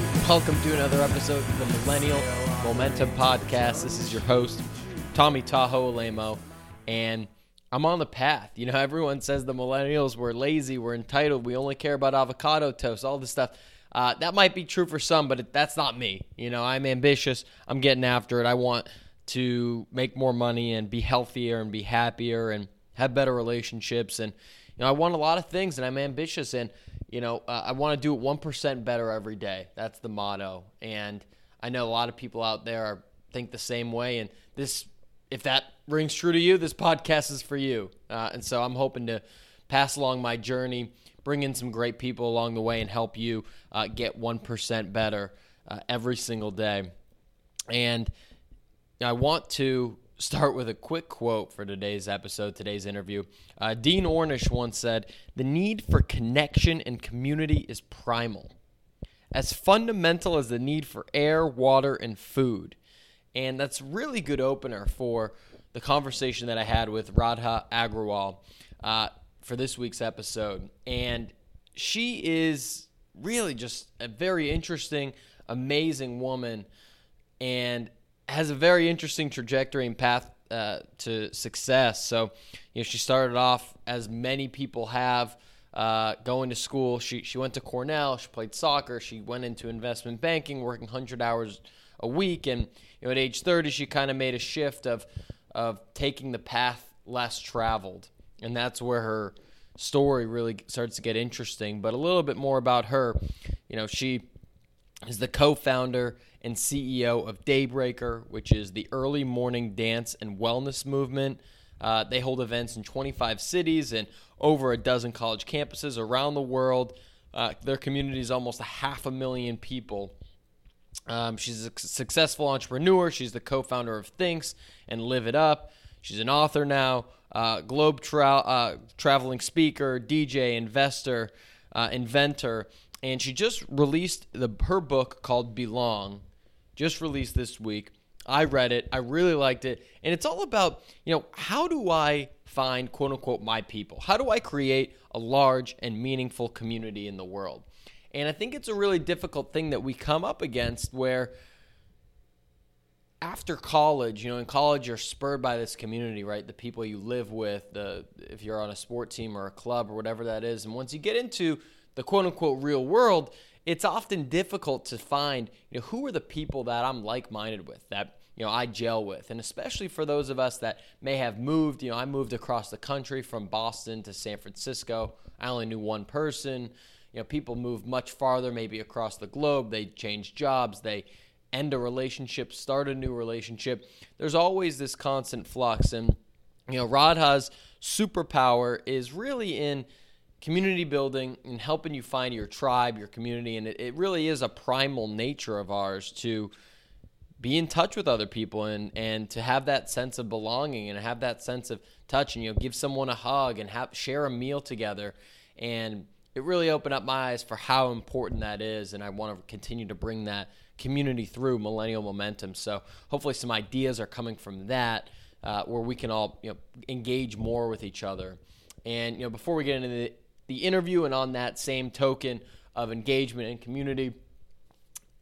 morning. Welcome to another episode of the Millennial Momentum Podcast. This is your host, Tommy Tahoe Alemo, and I'm on the path. You know, everyone says the millennials we're lazy, we're entitled, we only care about avocado toast, all this stuff. Uh, that might be true for some, but it, that's not me. You know, I'm ambitious. I'm getting after it. I want to make more money and be healthier and be happier and have better relationships. And you know, I want a lot of things, and I'm ambitious. And you know, uh, I want to do it one percent better every day. That's the motto. And I know a lot of people out there are, think the same way. And this, if that rings true to you, this podcast is for you. Uh, and so I'm hoping to pass along my journey, bring in some great people along the way, and help you uh, get one percent better uh, every single day. And I want to start with a quick quote for today's episode, today's interview. Uh, Dean Ornish once said, The need for connection and community is primal, as fundamental as the need for air, water, and food. And that's really good opener for the conversation that I had with Radha Agrawal uh, for this week's episode. And she is really just a very interesting, amazing woman. And has a very interesting trajectory and path uh, to success. So, you know, she started off as many people have uh, going to school. She she went to Cornell. She played soccer. She went into investment banking, working hundred hours a week. And you know, at age thirty, she kind of made a shift of of taking the path less traveled, and that's where her story really starts to get interesting. But a little bit more about her. You know, she is the co-founder and CEO of Daybreaker, which is the early morning dance and wellness movement. Uh, they hold events in 25 cities and over a dozen college campuses around the world. Uh, their community is almost a half a million people. Um, she's a successful entrepreneur. She's the co founder of THINX and LiveItUp. She's an author now, uh, globe tra- uh, traveling speaker, DJ, investor, uh, inventor. And she just released the, her book called Belong just released this week. I read it. I really liked it. And it's all about, you know, how do I find quote unquote my people? How do I create a large and meaningful community in the world? And I think it's a really difficult thing that we come up against where after college, you know, in college you're spurred by this community, right? The people you live with, the if you're on a sport team or a club or whatever that is. And once you get into the quote unquote real world, it's often difficult to find, you know, who are the people that I'm like-minded with, that you know I gel with, and especially for those of us that may have moved. You know, I moved across the country from Boston to San Francisco. I only knew one person. You know, people move much farther, maybe across the globe. They change jobs. They end a relationship, start a new relationship. There's always this constant flux, and you know, Radha's superpower is really in community building and helping you find your tribe, your community. And it, it really is a primal nature of ours to be in touch with other people and, and to have that sense of belonging and have that sense of touch and you know give someone a hug and have share a meal together and it really opened up my eyes for how important that is and I want to continue to bring that community through millennial momentum so hopefully some ideas are coming from that uh, where we can all you know engage more with each other and you know before we get into the the interview. And on that same token of engagement and community,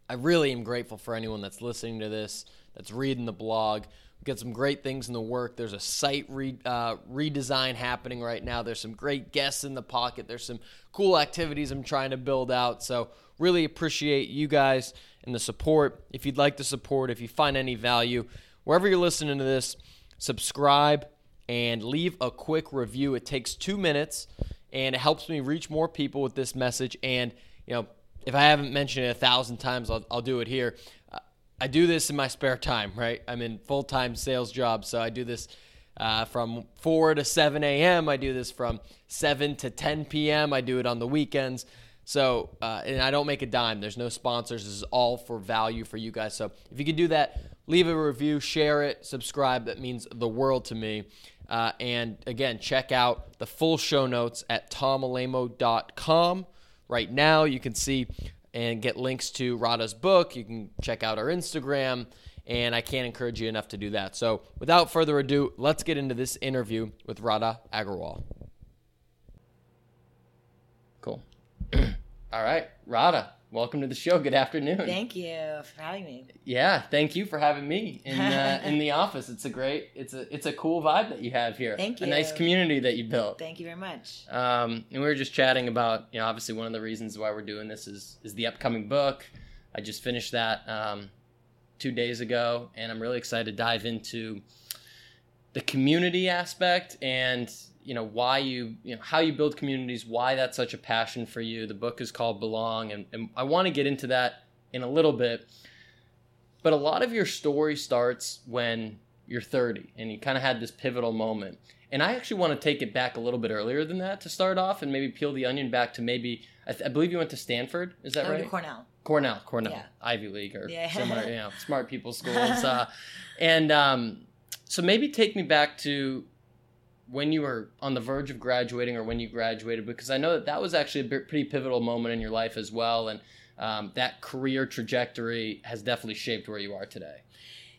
I really am grateful for anyone that's listening to this, that's reading the blog. We've got some great things in the work. There's a site re, uh, redesign happening right now. There's some great guests in the pocket. There's some cool activities I'm trying to build out. So, really appreciate you guys and the support. If you'd like to support, if you find any value, wherever you're listening to this, subscribe and leave a quick review. It takes two minutes and it helps me reach more people with this message. And you know, if I haven't mentioned it a thousand times, I'll, I'll do it here. Uh, I do this in my spare time, right? I'm in full time sales job, so I do this uh, from 4 to 7 a.m. I do this from 7 to 10 p.m. I do it on the weekends. So, uh, and I don't make a dime. There's no sponsors. This is all for value for you guys. So, if you can do that, leave a review, share it, subscribe. That means the world to me. Uh, and again, check out the full show notes at tomalemo.com. Right now, you can see and get links to Radha's book. You can check out our Instagram, and I can't encourage you enough to do that. So, without further ado, let's get into this interview with Radha Agrawal. Cool. All right, Radha, welcome to the show. Good afternoon. Thank you for having me. Yeah, thank you for having me in uh, in the office. It's a great, it's a it's a cool vibe that you have here. Thank you. A nice community that you built. Thank you very much. Um, and we were just chatting about, you know, obviously one of the reasons why we're doing this is is the upcoming book. I just finished that um, two days ago, and I'm really excited to dive into the community aspect and you know why you you know how you build communities why that's such a passion for you the book is called belong and, and i want to get into that in a little bit but a lot of your story starts when you're 30 and you kind of had this pivotal moment and i actually want to take it back a little bit earlier than that to start off and maybe peel the onion back to maybe i, th- I believe you went to stanford is that I went right Cornell. cornell cornell Yeah. ivy league or Yeah. you know smart people schools uh, and um, so maybe take me back to when you were on the verge of graduating or when you graduated because i know that that was actually a pretty pivotal moment in your life as well and um, that career trajectory has definitely shaped where you are today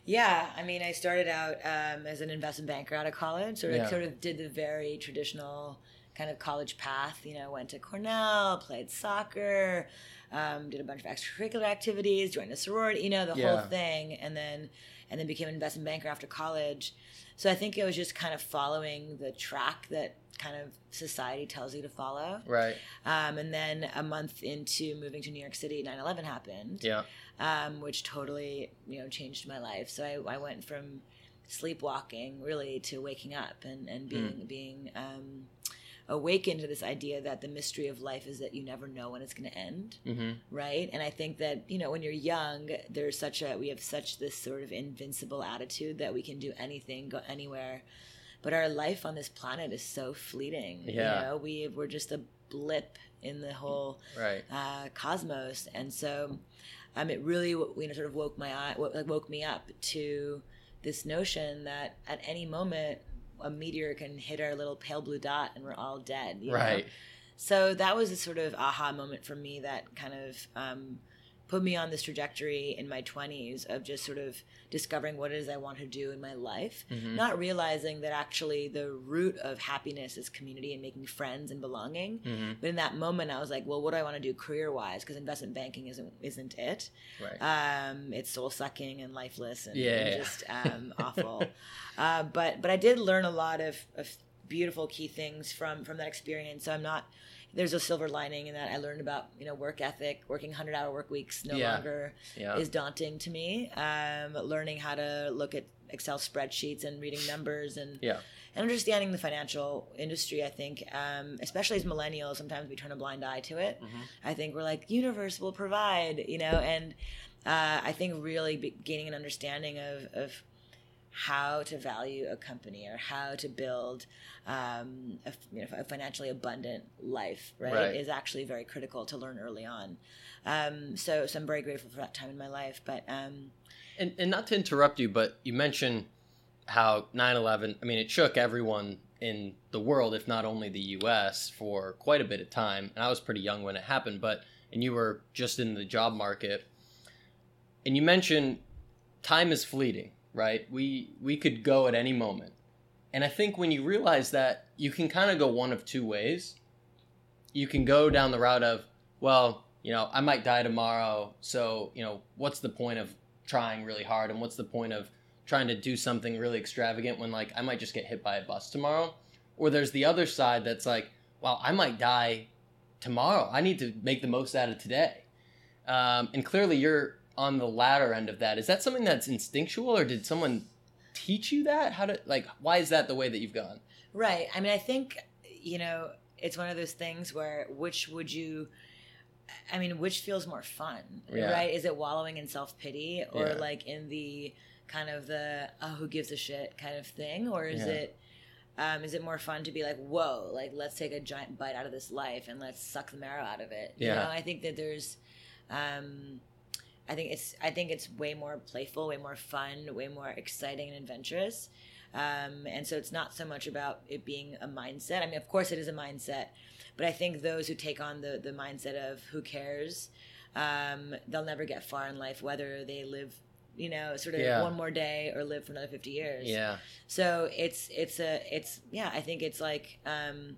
Yeah, I mean, I started out um, as an investment banker out of college, sort of, Yeah. sort of did the very traditional kind of college path. You know, went to Cornell, played soccer, um, did a bunch of extracurricular activities, joined a sorority, you know, the Yeah. whole thing, and then and then became an investment banker after college. So I think it was just kind of following the track that kind of society tells you to follow. right Um, and then a month into moving to New York City, 9 11 happened yeah um, which totally you know changed my life. So I, I went from sleepwalking really to waking up and and being being um, awakened to this idea that the mystery of life is that you never know when it's going to end, mm-hmm. right? And I think that you know when you're young, there's such a we have such this sort of invincible attitude that we can do anything, go anywhere. But our life on this planet is so fleeting. Yeah. You know, we we're just a blip in the whole right uh, cosmos, and so um, it really you know sort of woke my eye, woke me up to this notion that at any moment a meteor can hit our little pale blue dot and we're all dead. you know? right So that was a sort of aha moment for me that kind of um, put me on this trajectory in my 20s of just sort of discovering what it is I want to do in my life, Mhm. not realizing that actually the root of happiness is community and making friends and belonging. mm-hmm. But in that moment, I was like, well, what do I want to do career wise? Because investment banking isn't isn't it. right Um, it's soul sucking and lifeless and, Yeah. and just um, awful. Uh, but but I did learn a lot of, of beautiful key things from from that experience. So I'm not. There's a silver lining in that I learned about you know work ethic, working hundred hour work weeks no Yeah. longer yeah is daunting to me. Um, learning how to look at Excel spreadsheets and reading numbers and yeah and understanding the financial industry, I think, um, especially as millennials, sometimes we turn a blind eye to it. Mhm. I think we're like, universe will provide, you know, and uh, I think really be- gaining an understanding of, of how to value a company or how to build um, a, you know, a financially abundant life, right, Right. is actually very critical to learn early on. Um, so, so I'm very grateful for that time in my life. But um, And, and not to interrupt you, but you mentioned how 9 11, I mean, it shook everyone in the world, if not only the US, for quite a bit of time. And I was pretty young when it happened, but, and you were just in the job market. And you mentioned time is fleeting, right? We, we could go at any moment. And I think when you realize that, you can kind of go one of two ways. You can go down the route of, well, you know, I might die tomorrow, so, you know, what's the point of trying really hard and what's the point of trying to do something really extravagant when like I might just get hit by a bus tomorrow? Or there's the other side that's like, well, I might die tomorrow. I need to make the most out of today. Um, and clearly you're on the latter end of that. Is that something that's instinctual or did someone teach you that? How to like why is that the way that you've gone? Right. I mean, I think, you know, it's one of those things where which would you, I mean, which feels more fun, Yeah. right? Is it wallowing in self pity or Yeah. like in the kind of the, oh, who gives a shit kind of thing? Or is Yeah. it, um, is it more fun to be like, whoa, like let's take a giant bite out of this life and let's suck the marrow out of it? You Yeah. know, I think that there's, um, I think it's I think it's way more playful, way more fun, way more exciting and adventurous. Um, and so it's not so much about it being a mindset. I mean, of course, it is a mindset, but I think those who take on the the mindset of who cares, um, they'll never get far in life, whether they live, you know, sort of Yeah. one more day or live for another fifty years. Yeah. So it's it's a it's yeah. I think it's like um,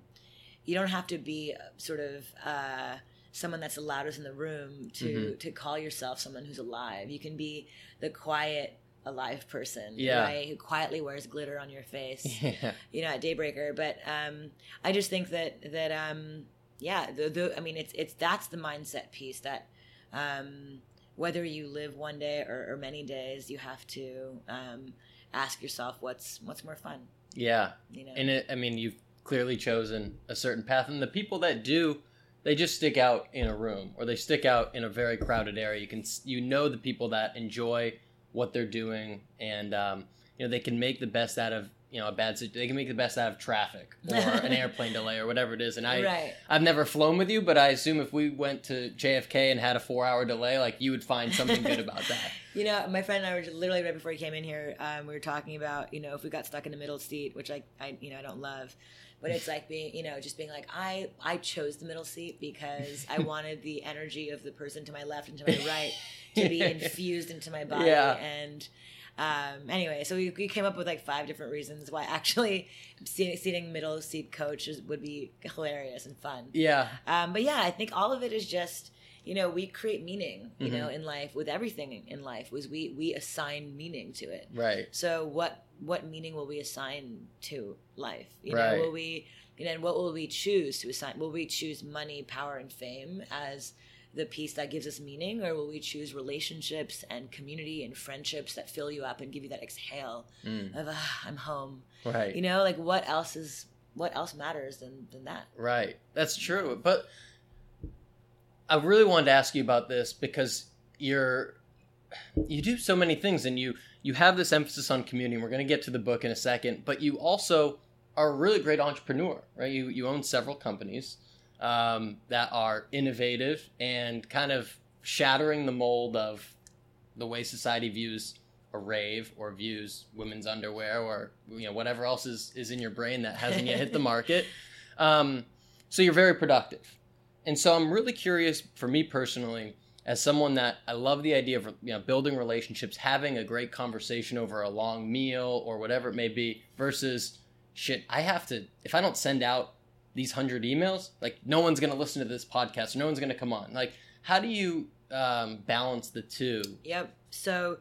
you don't have to be sort of uh, someone that's the loudest in the room to Mhm. to call yourself someone who's alive. You can be the quiet alive person, Yeah. right? Who quietly wears glitter on your face, Yeah. you know, at Daybreaker. But um, I just think that that um, yeah, the, the I mean, it's it's that's the mindset piece that um, whether you live one day or, or many days, you have to um, ask yourself what's what's more fun, Yeah. you know. And it, I mean, you've clearly chosen a certain path, and the people that do, they just stick out in a room or they stick out in a very crowded area. You can, you know, the people that enjoy what they're doing, and um, you know, they can make the best out of you know a bad. sit- They can make the best out of traffic or an airplane delay or whatever it is. And I, right. I've never flown with you, but I assume if we went to JFK and had a four-hour delay, like you would find something good about that. You know, my friend and I were just literally right before he came in here. Um, we were talking about you know if we got stuck in the middle seat, which I, I you know I don't love, but it's like being you know just being like I I chose the middle seat because I wanted the energy of the person to my left and to my right to be infused into my body Yeah. and. Um, anyway, so we, we came up with like five different reasons why actually seating, middle seat coach is, would be hilarious and fun. Yeah, Um, but yeah, I think all of it is just you know we create meaning you Mhm. know in life with everything in life was we we assign meaning to it. right. So what what meaning will we assign to life? You Right. know, will we you know and what will we choose to assign? Will we choose money, power, and fame as the piece that gives us meaning, or will we choose relationships and community and friendships that fill you up and give you that exhale Mm, of ah, I'm home? right. You know, like what else is what else matters than than that? Right. That's true. But I really wanted to ask you about this because you're you do so many things and you you have this emphasis on community. and We're going to get to the book in a second, but you also are a really great entrepreneur, right? You you own several companies um, that are innovative and kind of shattering the mold of the way society views a rave or views women's underwear or you know whatever else is is in your brain that hasn't yet hit the market. Um, so you're very productive, and so I'm really curious for me personally, as someone that I love the idea of you know building relationships, having a great conversation over a long meal or whatever it may be, versus shit. I have to if I don't send out these hundred emails, like no one's gonna listen to this podcast, no one's gonna come on. Like, how do you um, balance the two? Yep. So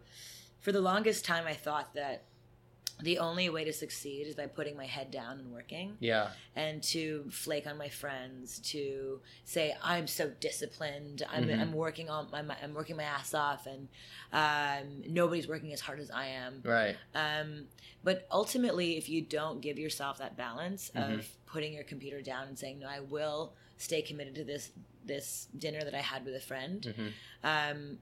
for the longest time, I thought that the only way to succeed is by putting my head down and working Yeah, and to flake on my friends to say i'm so disciplined i'm, Mhm. I'm working on I'm, I'm working my ass off and um, nobody's working as hard as i am right. um, but ultimately if you don't give yourself that balance Mhm. of putting your computer down and saying no i will stay committed to this this dinner that i had with a friend hmm um,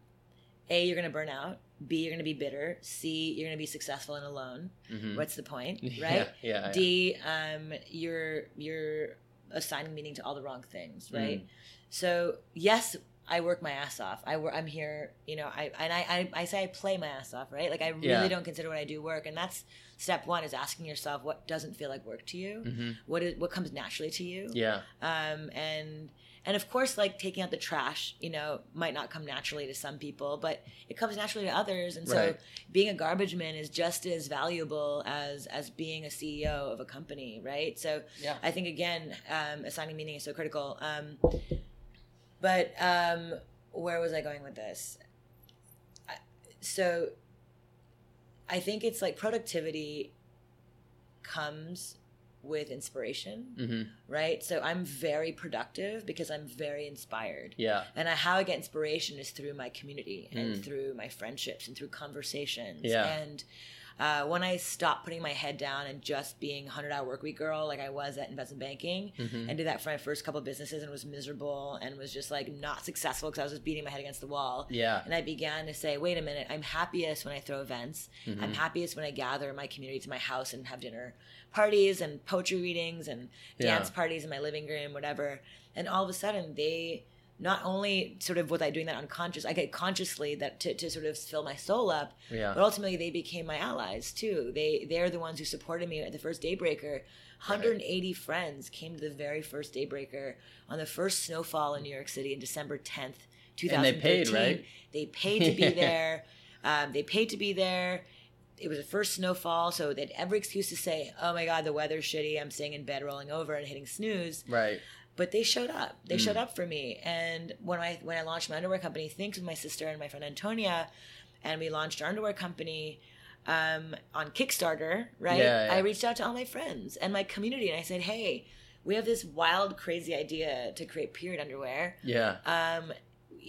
a you're going to burn out b you're going to be bitter c you're going to be successful and alone hmm what's the point right yeah. yeah. d um, you're you're assigning meaning to all the wrong things right Mm. so yes i work my ass off i i'm here you know i and I, I i say i play my ass off right like i really Yeah. don't consider what i do work and that's step one is asking yourself what doesn't feel like work to you hmm what is what comes naturally to you Yeah. um, and and of course like taking out the trash you know might not come naturally to some people but it comes naturally to others and so Right. being a garbage man is just as valuable as as being a ceo of a company right so Yeah. i think again um, assigning meaning is so critical um, but um, where was i going with this I, so i think it's like productivity comes with inspiration hmm right? So I'm very productive because I'm very inspired. Yeah. And I, how I get inspiration is through my community and Mm. through my friendships and through conversations. Yeah. And uh, when I stopped putting my head down and just being a 100 hour work week girl, like I was at investment banking, hmm and did that for my first couple businesses and was miserable and was just like not successful because I was just beating my head against the wall. Yeah. And I began to say, wait a minute, I'm happiest when I throw events. Mhm. I'm happiest when I gather my community to my house and have dinner parties and poetry readings and Yeah. dance parties in my living room, whatever. And all of a sudden, they not only sort of was I doing that unconscious, I get consciously that to, to sort of fill my soul up, Yeah. but ultimately they became my allies too. They they're the ones who supported me at the first Daybreaker. 180 friends came to the very first Daybreaker on the first snowfall in New York City in December 10th, 2013. And they paid, right? They paid to be there. Um, they paid to be there. It was the first snowfall, so they had every excuse to say, "Oh my God, the weather's shitty. I'm staying in bed, rolling over, and hitting snooze." Right. But they showed up. They Mm. showed up for me. And when I when I launched my underwear company, THINX with my sister and my friend Antonia, and we launched our underwear company um, on Kickstarter, right? Yeah, yeah. I reached out to all my friends and my community, and I said, "Hey, we have this wild, crazy idea to create period underwear. Yeah. Um,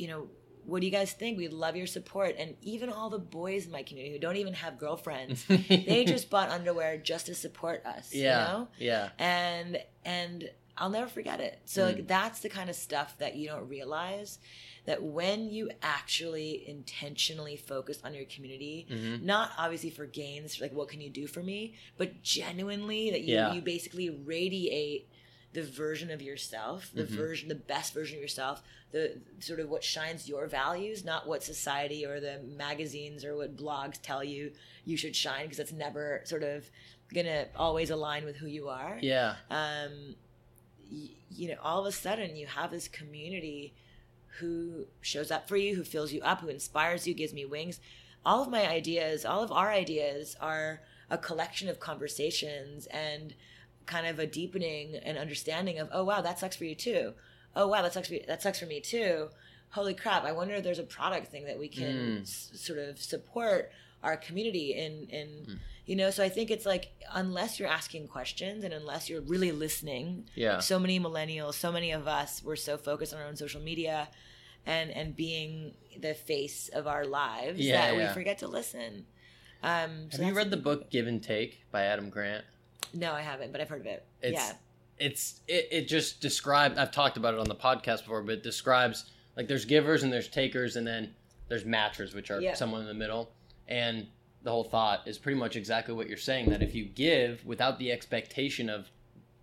you know." What do you guys think? We'd love your support. And even all the boys in my community who don't even have girlfriends, they just bought underwear just to support us. yeah. You know? Yeah. and and I'll never forget it. So Mm. like that's the kind of stuff that you don't realize that when you actually intentionally focus on your community, Mhm. not obviously for gains, like what can you do for me, but genuinely that you Yeah. you basically radiate the version of yourself, the Mhm. version, the best version of yourself, the sort of what shines your values, not what society or the magazines or what blogs tell you you should shine, because that's never sort of gonna always align with who you are Yeah. um, y- you know, all of a sudden you have this community who shows up for you, who fills you up, who inspires you, gives me wings. All of my ideas, all of our ideas are a collection of conversations and kind of a deepening and understanding of, oh wow, that sucks for you too. Oh wow, that sucks for that sucks for me too. Holy crap! I wonder if there's a product thing that we can Mm. s- sort of support our community in in Mm. You know so i think it's like unless you're asking questions and unless you're really listening Yeah. so many millennials so many of us we're so focused on our own social media and and being the face of our lives Yeah, that yeah. we forget to listen um so Have you read the book Give and Take by Adam Grant? no i haven't but i've heard of it It's yeah it's it, it just describes I've talked about it on the podcast before, but it describes like there's givers and there's takers and then there's matchers, which are Yeah. someone in the middle. And the whole thought is pretty much exactly what you're saying that if you give without the expectation of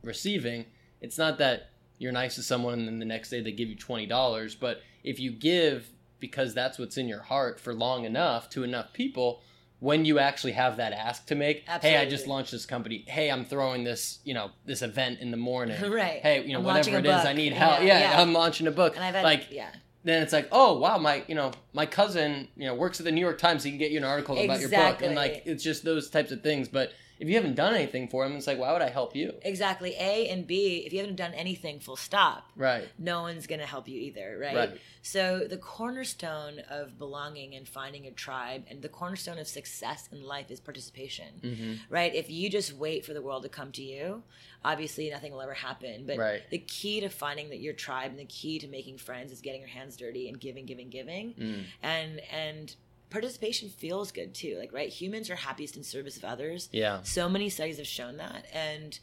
receiving, it's not that you're nice to someone and then the next day they give you twenty dollars, but if you give because that's what's in your heart for long enough to enough people, when you actually have that ask to make, hey, I just launched this company. Hey, I'm throwing this, you know, this event in the morning. right Hey, you know, I'm whatever it is, I need help. know, yeah, yeah. I'm launching a book. and i've had like yeah then it's like, oh wow, my you know my cousin you know works at the New York Times. He can get you an article about your book, and like it's just those types of things. But if you haven't done anything for them, it's like, why would I help you? exactly a and b if you haven't done anything full stop Right, no one's going to help you either right? right, So the cornerstone of belonging and finding a tribe and the cornerstone of success in life is participation. hmm Right? If you just wait for the world to come to you, obviously nothing will ever happen. But Right. the key to finding that your tribe and the key to making friends is getting your hands dirty and giving, giving, giving. mm. And and participation feels good too. Like, right? Humans are happiest in service of others. yeah, So many studies have shown that. And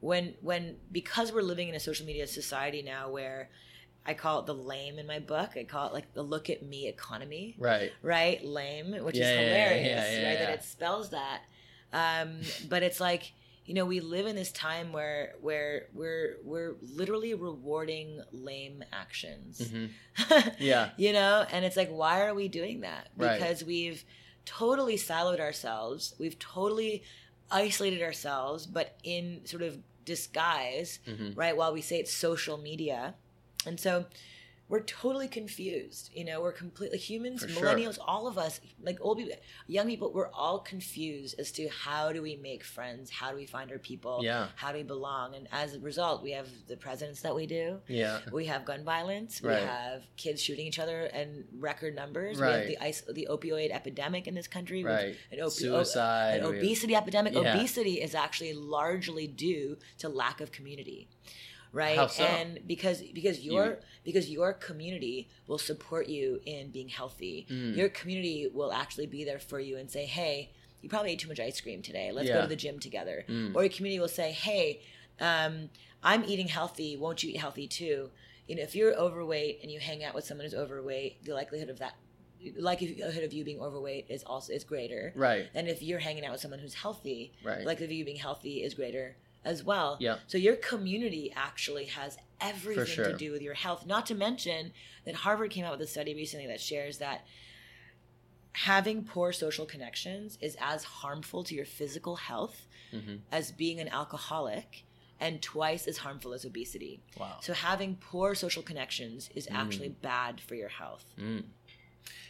when when because we're living in a social media society now where I call it the lame in my book. I call it like the look at me economy, right, right? Lame, which Yeah, is hilarious, yeah, yeah, right? That it spells that. Um, but it's like you know we live in this time where where we're we're literally rewarding lame actions. hmm yeah, you know and it's like why are we doing that? Right. because we've totally siloed ourselves. We've totally isolated ourselves but in sort of disguise hmm right while we say it's social media. And so we're totally confused you know we're completely humans For sure. millennials all of us like old people young people we're all confused as to how do we make friends how do we find our people yeah, how do we belong and as a result we have the presidents that we do yeah, we have gun violence. We have kids shooting each other in record numbers. Right. We have the ice, the opioid epidemic in this country. Right. An, opi- Suicide, an obesity epidemic. Yeah. Obesity is actually largely due to lack of community. Right, so? and because because your because your community will support you in being healthy. Mm. Your community will actually be there for you and say, "Hey, you probably ate too much ice cream today. Let's go to the gym together." Mm. Or your community will say, "Hey, um, I'm eating healthy. Won't you eat healthy too?" You know, if you're overweight and you hang out with someone who's overweight, the likelihood of that, likelihood of you being overweight is also is greater. right, And if you're hanging out with someone who's healthy, right, the likelihood of you being healthy is greater as well. Yeah. So your community actually has everything sure. to do with your health. Not to mention that Harvard came out with a study recently that shares that having poor social connections is as harmful to your physical health hmm as being an alcoholic and twice as harmful as obesity. wow. So having poor social connections is actually Mm. bad for your health. Mm.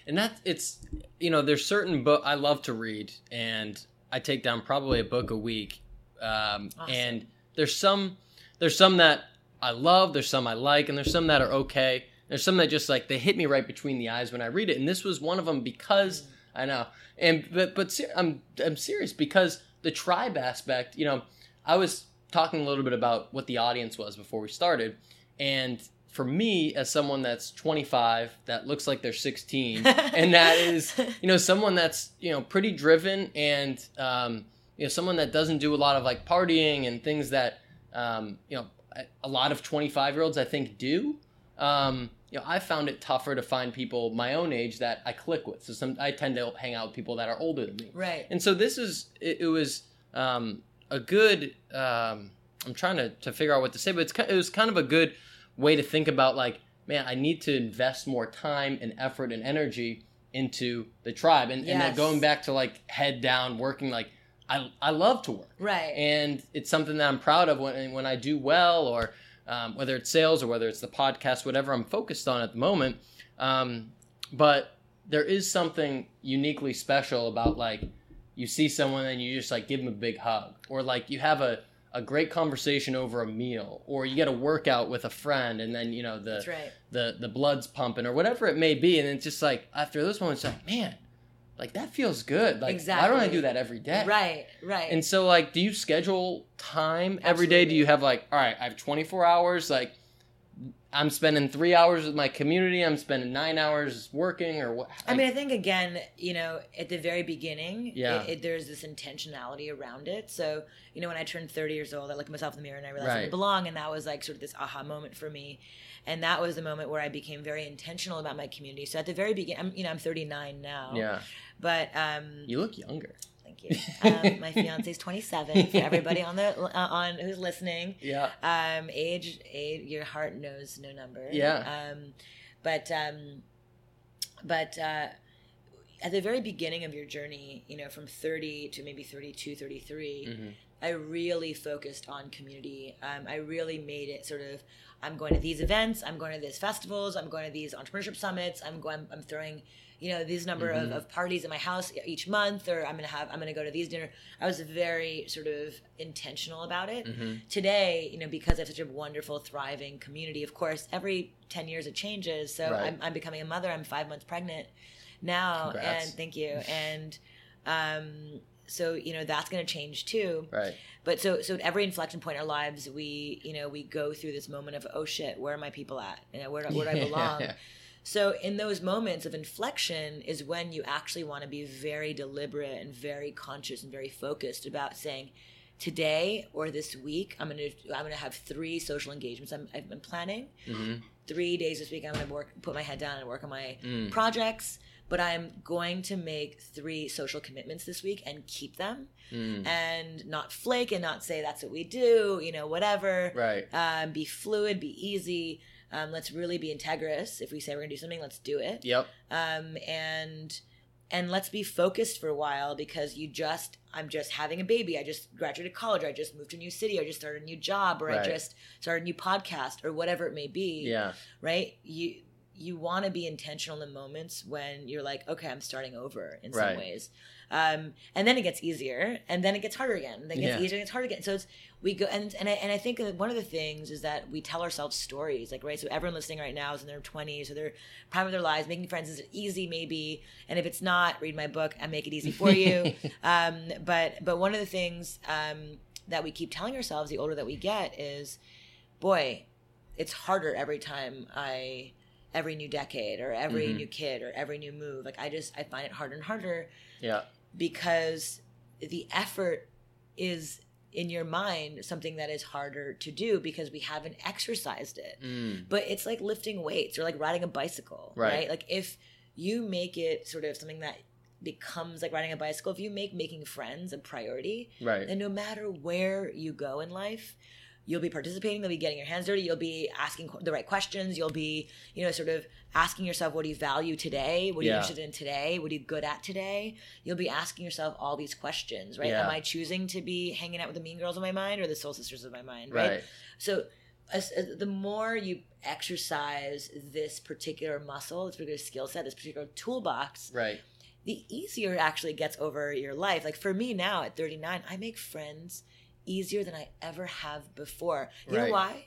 And that it's you know there's certain book I love to read and I take down probably a book a week, um, Awesome. and there's some there's some that I love, there's some I like, and there's some that are okay. There's some that just like they hit me right between the eyes when I read it, and this was one of them because I know, and but but ser- I'm I'm serious because the tribe aspect. You know, I was talking a little bit about what the audience was before we started, and for me as someone that's 25 that looks like they're 16 and that is you know someone that's you know pretty driven and um, you know someone that doesn't do a lot of like partying and things that um, you know a lot of 25 year olds i think do um, you know i found it tougher to find people my own age that i click with. So some i tend to hang out with people that are older than me. Right. And so this is it, it was um, a good um, i'm trying to, to figure out what to say but it's, it was kind of a good way to think about like man i need to invest more time and effort and energy into the tribe. And, and then going back to like head down working like I, I love to work. Right. And it's something that i'm proud of when, when i do well or um, whether it's sales or whether it's the podcast whatever i'm focused on at the moment. Um, but there is something uniquely special about like you see someone and you just like give them a big hug or like you have a, a great conversation over a meal or you get a workout with a friend and then you know the right. the the blood's pumping or whatever it may be. And it's just like after those moments like man like that feels good. Like exactly. why don't i do that every day? Right right. And so like do you schedule time every day? Do you have like all right i have 24 hours like i'm spending three hours with my community i'm spending nine hours working or what I mean, I think again, you know, at the very beginning, Yeah. it, it, there's this intentionality around it. So, you know, when I turned 30 years old, I looked at myself in the mirror and I realized I Right. didn't belong, and that was like sort of this aha moment for me. And that was the moment where I became very intentional about my community. So at the very beginning, I'm, you know, I'm 39 now, yeah but um, you look younger thank you. Um, my is 27. For everybody on the uh, on who's listening, yeah um, age, age, your heart knows no number. Yeah. Um, but um, but uh, at the very beginning of your journey, you know, from 30 to maybe 32, 33, Mhm. I really focused on community. Um, I really made it sort of. I'm going to these events. I'm going to these festivals. I'm going to these entrepreneurship summits. I'm going. I'm throwing, you know, these number of, Mhm. of parties in my house each month, or I'm gonna have. I'm gonna go to these dinner. I was very sort of intentional about it Mhm. today, you know, because I have such a wonderful, thriving community, of course, every 10 years it changes. So Right. I'm, I'm becoming a mother. I'm five months pregnant now. Congrats. And thank you. And um, so, you know, that's going to change too. right But so, so at every inflection point in our lives, we, you know, we go through this moment of, oh shit, where are my people at? You know, where, do- where do I belong? Yeah. So, in those moments of inflection, is when you actually want to be very deliberate and very conscious and very focused about saying, today or this week, I'm gonna I'm gonna have three social engagements I'm, I've been planning. Mhm. Three days this week, I'm gonna work, put my head down and work on my Mm. projects. But I'm going to make three social commitments this week and keep them, Mm. and not flake and not say that's what we do, you know, whatever right um, be fluid, be easy. Um, let's really be integrous. If we say we're gonna do something, let's do it. yep Um, and and let's be focused for a while because you just I'm just having a baby. I just graduated college. Or I just moved to a new city. Or I just started a new job. Or Right. I just started a new podcast. Or whatever it may be. yeah Right. You you want to be intentional in the moments when you're like, okay, I'm starting over in Right. some ways. Um, and then it gets easier, and then it gets harder again. Then it gets Yeah. easier, and it's harder again. So it's we go and and I, and I think one of the things is that we tell ourselves stories, like right. So everyone listening right now is in their 20s or their prime of their lives. Making friends is easy, maybe, and if it's not, read my book and make it easy for you. um, but but one of the things um, that we keep telling ourselves the older that we get is, boy, it's harder every time I every new decade or every Mhm. new kid or every new move. Like I just I find it harder and harder yeah because the effort is in your mind something that is harder to do because we haven't exercised it. Mm. But it's like lifting weights or like riding a bicycle, Right. right? Like if you make it sort of something that becomes like riding a bicycle, if you make making friends a priority, right then no matter where you go in life, you'll be participating, you'll be getting your hands dirty, you'll be asking the right questions, you'll be, you know, sort of asking yourself what do you value today? What are you Yeah. interested in today? What are you good at today? You'll be asking yourself all these questions, right? Yeah. Am I choosing to be hanging out with the mean girls of my mind or the soul sisters of my mind, right? right So as, as- the more you exercise this particular muscle, this particular skill set, this particular toolbox, right the easier it actually gets over your life. Like for me now at 39, I make friends easier than I ever have before. You Right. know why?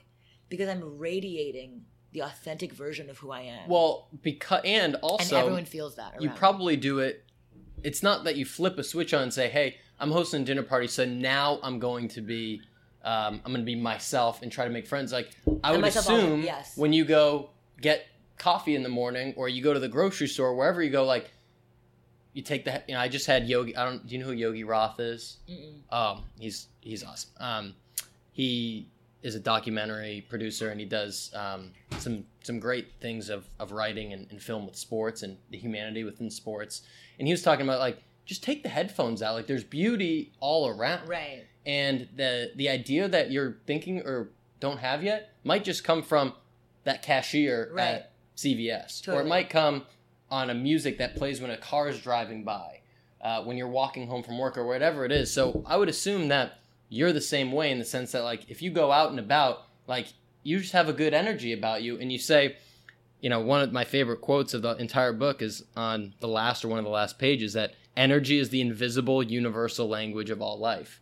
because I'm radiating the authentic version of who I am. Well, because and and also everyone feels that. Around. you probably do it. It's not that you flip a switch on and say, "Hey, I'm hosting a dinner party, so now I'm going to be, um, I'm going to be myself and try to make friends." Like I would myself all the- assume yes. when you go get coffee in the morning or you go to the grocery store, wherever you go, like you take the. You know, I just had Yogi. I don't. Do you know who Yogi Roth is? Mm-mm. Um, he's he's awesome. Um, he is a documentary producer and he does um, some some great things of, of writing and, and film with sports and the humanity within sports. And he was talking about like just take the headphones out. Like there's beauty all around. right. And the the idea that you're thinking or don't have yet might just come from that cashier Right. at CVS, or it might come on a music that plays when a car is driving by, uh, when you're walking home from work or whatever it is. So I would assume that you're the same way in the sense that like if you go out and about, like you just have a good energy about you, and you say. You know, one of my favorite quotes of the entire book is on the last or one of the last pages that energy is the invisible universal language of all life.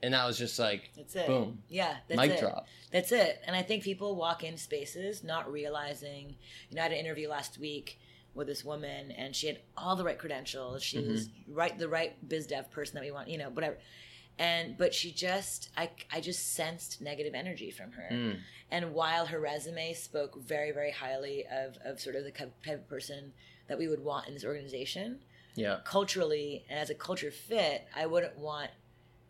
And that was just like, That's it. boom, Yeah, that's mic it. drop. That's it. And I think people walk in spaces not realizing. You know, I had an interview last week with this woman, and she had all the right credentials. She Mm-hmm. was right, the right biz dev person that we want. You know, whatever. And but she just, I, I just sensed negative energy from her. Mm. And while her resume spoke very, very highly of of sort of the type of person that we would want in this organization, Yeah. culturally and as a culture fit, I wouldn't want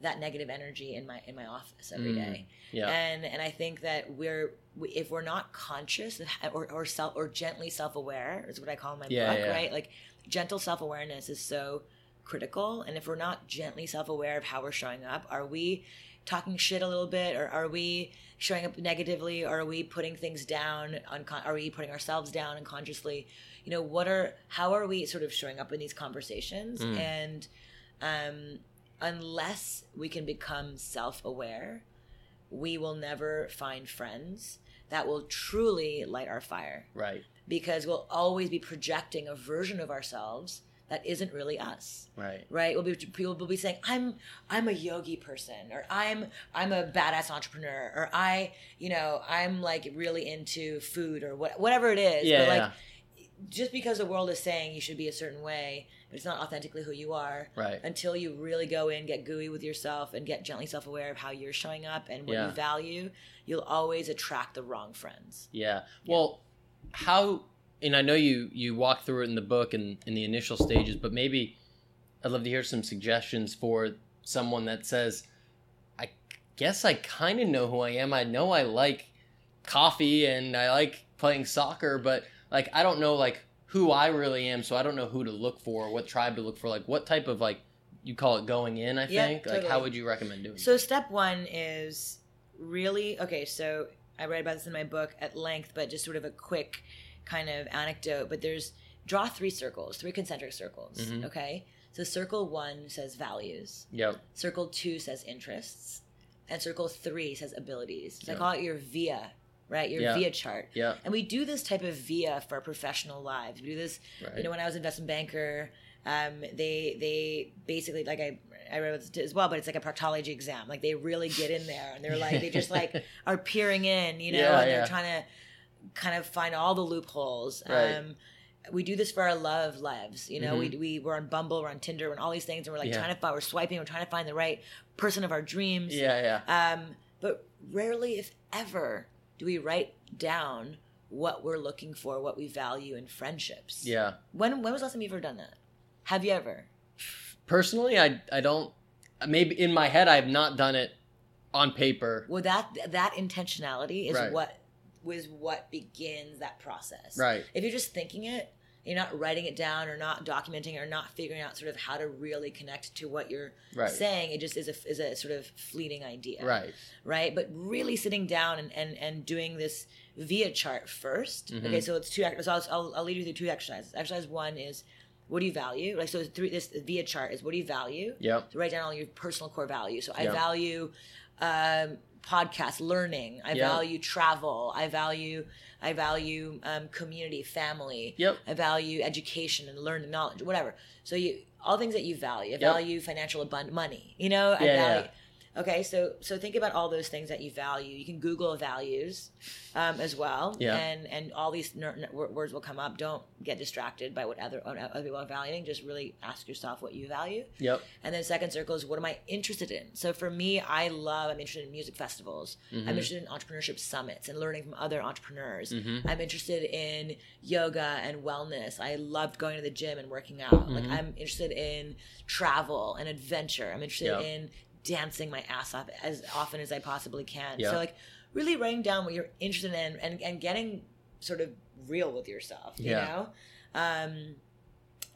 that negative energy in my in my office every Mm, day. Yeah. And and I think that we're we, if we're not conscious or or self or gently self aware is what I call my Yeah, book, yeah. right? Like gentle self awareness is so critical. And if we're not gently self aware of how we're showing up, are we talking shit a little bit, or are we showing up negatively, or are we putting things down? Uncon- are we putting ourselves down unconsciously? You know, what are how are we sort of showing up in these conversations? Mm. And um, unless we can become self aware, we will never find friends that will truly light our fire Right. because we'll always be projecting a version of ourselves that isn't really us Right. right we'll be people will be saying i'm i'm a yogi person or i'm i'm a badass entrepreneur or i you know i'm like really into food or what, whatever it is Yeah. but like just because the world is saying you should be a certain way it's not authentically who you are Right. until you really go in, get gooey with yourself, and get gently self aware of how you're showing up and what Yeah. you value, you'll always attract the wrong friends. Yeah. Well, how? And I know you you walk through it in the book and in the initial stages, but maybe I'd love to hear some suggestions for someone that says, "I guess I kind of know who I am. I know I like coffee and I like playing soccer, but like I don't know like who I really am, so I don't know who to look for, what tribe to look for. Like what type of like you call it going in? I Yeah, think. Like totally. how would you recommend doing? It? So, step one is really okay. So, I write about this in my book at length, but just sort of a quick kind of anecdote. But there's draw three circles, three concentric circles. Mhm. Okay. So, circle one says values? Yep. circle two says interests, and circle three says abilities. So, Yeah. I call it your VIA, right? Your Yeah. VIA chart. Yeah. And we do this type of VIA for our professional lives. We do this Right. you know when i was investment banker um, they they basically like i i wrote this as well but it's like a proctology exam like they really get in there and they're like they just like are peering in you know Yeah, and they're yeah. trying to kind of find all the loopholes Right. um we do this for our love lives you know we, we we're on bumble we're on tinder we're on all these things and we're like Mm-hmm. Trying to find we're swiping we're trying to find the right person of our dreams Yeah. Yeah. um, but rarely, if ever, do we write down what we're looking for, what we value in friendships. Yeah. When when was the last time you've ever done that? Have you ever? personally i i don't maybe in my head i've not done it on paper Well, that that intentionality is Right. what was what begins that process. right If you're just thinking it, you're not writing it down or not documenting or not figuring out sort of how to really connect to what you're right saying. It just is a is a sort of fleeting idea. right right? But really sitting down and, and, and doing this via chart 1st Mhm. Okay, so it's two. So I'll, I'll, I'll lead you through two exercises. Exercise one is what do you value? Like so, three. This via chart is what do you value? yep So write down all your personal core values. So I Yeah. value um, podcast learning. I Yeah. value travel. I value I value um, community, family. yep I value education and learning knowledge, whatever. So you all things that you value. I Yep. value financial abundance, money. You know, I Yeah, value. Okay, so so think about all those things that you value. You can Google values um, as well, Yeah. and and all these ner- ner- words will come up. Don't get distracted by what other other people are valuing. Just really ask yourself what you value. Yep. And then second circle is what am I interested in? So for me, I love, I'm interested in music festivals. Mm-hmm. I'm interested in entrepreneurship summits and learning from other entrepreneurs. Mm-hmm. I'm interested in yoga and wellness. I loved going to the gym and working out. Like Mm-hmm. I'm interested in travel and adventure. I'm interested Yeah. in dancing my ass off as often as I possibly can. Yeah. So like really writing down what you're interested in and, and getting sort of real with yourself, you Yeah. know? Um,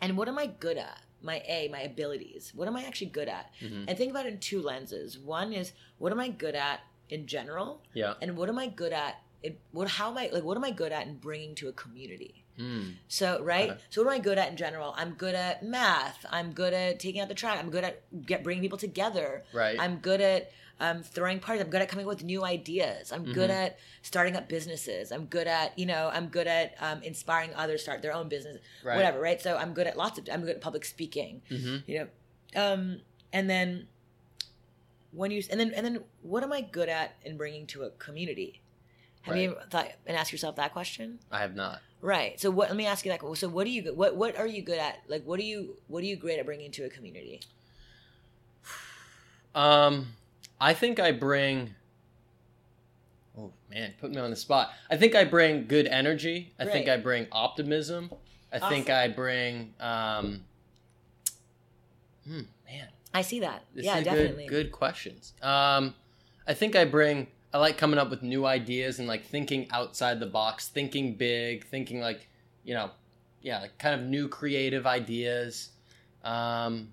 and what am I good at? My A, my abilities. What am I actually good at? Mhm. And think about it in two lenses. One is what am I good at in general, Yeah. and what am I good at? In, what how am I like? What am I good at in bringing to a community? Mm. So right. Okay. So what am I good at in general? I'm good at math. I'm good at taking out the trash. I'm good at get bringing people together. Right. I'm good at um, throwing parties. I'm good at coming up with new ideas. I'm good Mhm. at starting up businesses. I'm good at you know I'm good at um, inspiring others to start their own business. Right. Whatever. Right. So I'm good at lots of. I'm good at public speaking. hmm You know. Um, and then when you and then and then what am I good at in bringing to a community? Have you thought and ask yourself that question? I have not. Right. So what? Let me ask you that. So what do you? What What are you good at? Like, what do you? What are you great at bringing to a community? Um, I think I bring. Oh man, put me on the spot. I think I bring good energy. I think I bring optimism. I think I bring. Um, hmm, man, I see that. this yeah, definitely. good. Good questions. Um, I think I bring. I like coming up with new ideas and like thinking outside the box, thinking big, thinking like, you know, yeah, like kind of new creative ideas. Um,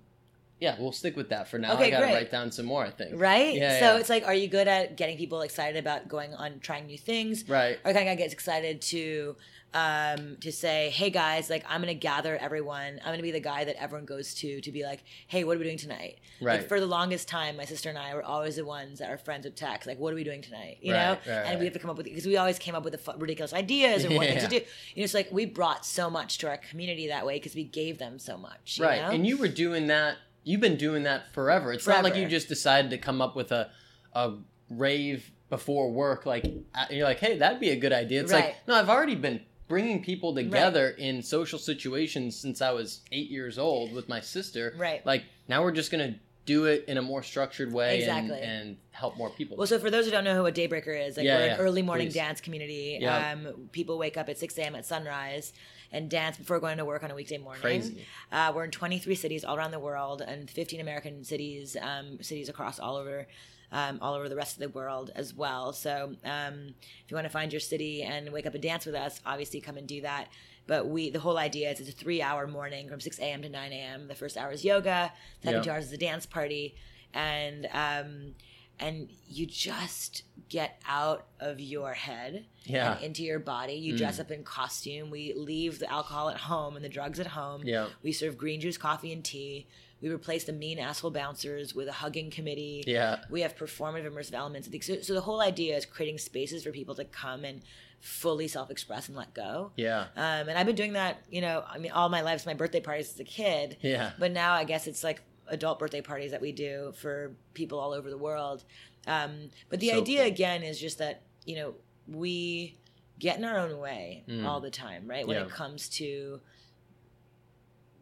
yeah, we'll stick with that for now. Okay, I gotta great. write down some more. I think. Right. Yeah, so yeah. it's like, are you good at getting people excited about going on trying new things? Right. Or kind of gets excited to um to say hey guys like i'm gonna gather everyone i'm gonna be the guy that everyone goes to to be like hey what are we doing tonight Right. like for the longest time my sister and i were always the ones that are friends with text like what are we doing tonight you Right, know right, and right. we have to come up with because we always came up with the fu- ridiculous ideas and what Yeah. to do you know it's like we brought so much to our community that way because we gave them so much you right. know? And you were doing that. You've been doing that forever. It's not like you just decided to come up with a a rave before work. Like you're like, hey, that'd be a good idea. It's like, no, I've already been bringing people together in social situations since I was eight years old with my sister. Right. Like now we're just gonna do it in a more structured way Exactly. and, and help more people. Well, so for those who don't know who a daybreaker is, like Yeah, we're yeah, an early morning please. dance community. Yeah. Um, people wake up at 6 a.m. at sunrise and dance before going to work on a weekday morning. Crazy. Uh, we're in 23 cities all around the world and 15 American cities, um, cities across all over. Um, all over the rest of the world as well. So, um, if you want to find your city and wake up and dance with us, obviously come and do that. But we, the whole idea is it's a three-hour morning from 6 a.m. to 9 a.m. The first hour is yoga, The second Yeah. two hours is a dance party, and um, and you just get out of your head Yeah. and into your body. You Mm. dress up in costume. We leave the alcohol at home and the drugs at home. Yeah. We serve green juice, coffee, and tea. We replace the mean asshole bouncers with a hugging committee. Yeah. We have performative immersive elements. So, so the whole idea is creating spaces for people to come and fully self-express and let go. Yeah. Um, and I've been doing that, you know, I mean, all my life, It's my birthday parties as a kid. Yeah. But now I guess it's like adult birthday parties that we do for people all over the world. Um, but the So idea cool. again is just that, you know, we get in our own way Mm. all the time, right? When Yeah. it comes to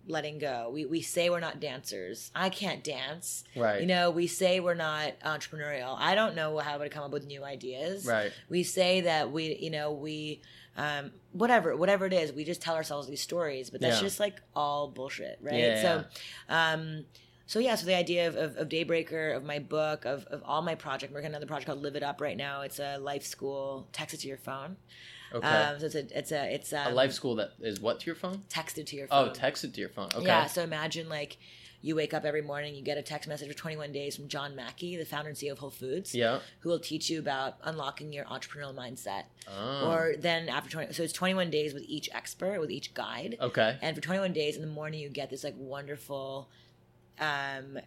letting go. We, we say we're not dancers. I can't dance. Right. You know, we say we're not entrepreneurial. I don't know how to come up with new ideas right. we say that we you know we um whatever whatever it is we just tell ourselves these stories but that's Yeah. just like all bullshit right Yeah, so um so yeah so the idea of, of, of daybreaker of my book of, of all my project I'm working on another project called live it up right now it's a life school text it to your phone Okay. um so it's a it's a it's um, a life school that is what to your phone? texted to your Oh, phone text it to your phone. Okay. yeah so imagine like you wake up every morning you get a text message for 21 days from john mackey the founder and ceo of whole foods Yeah. who will teach you about unlocking your entrepreneurial mindset Oh. or then after 20 so it's 21 days with each expert with each guide okay. and for 21 days in the morning you get this like wonderful um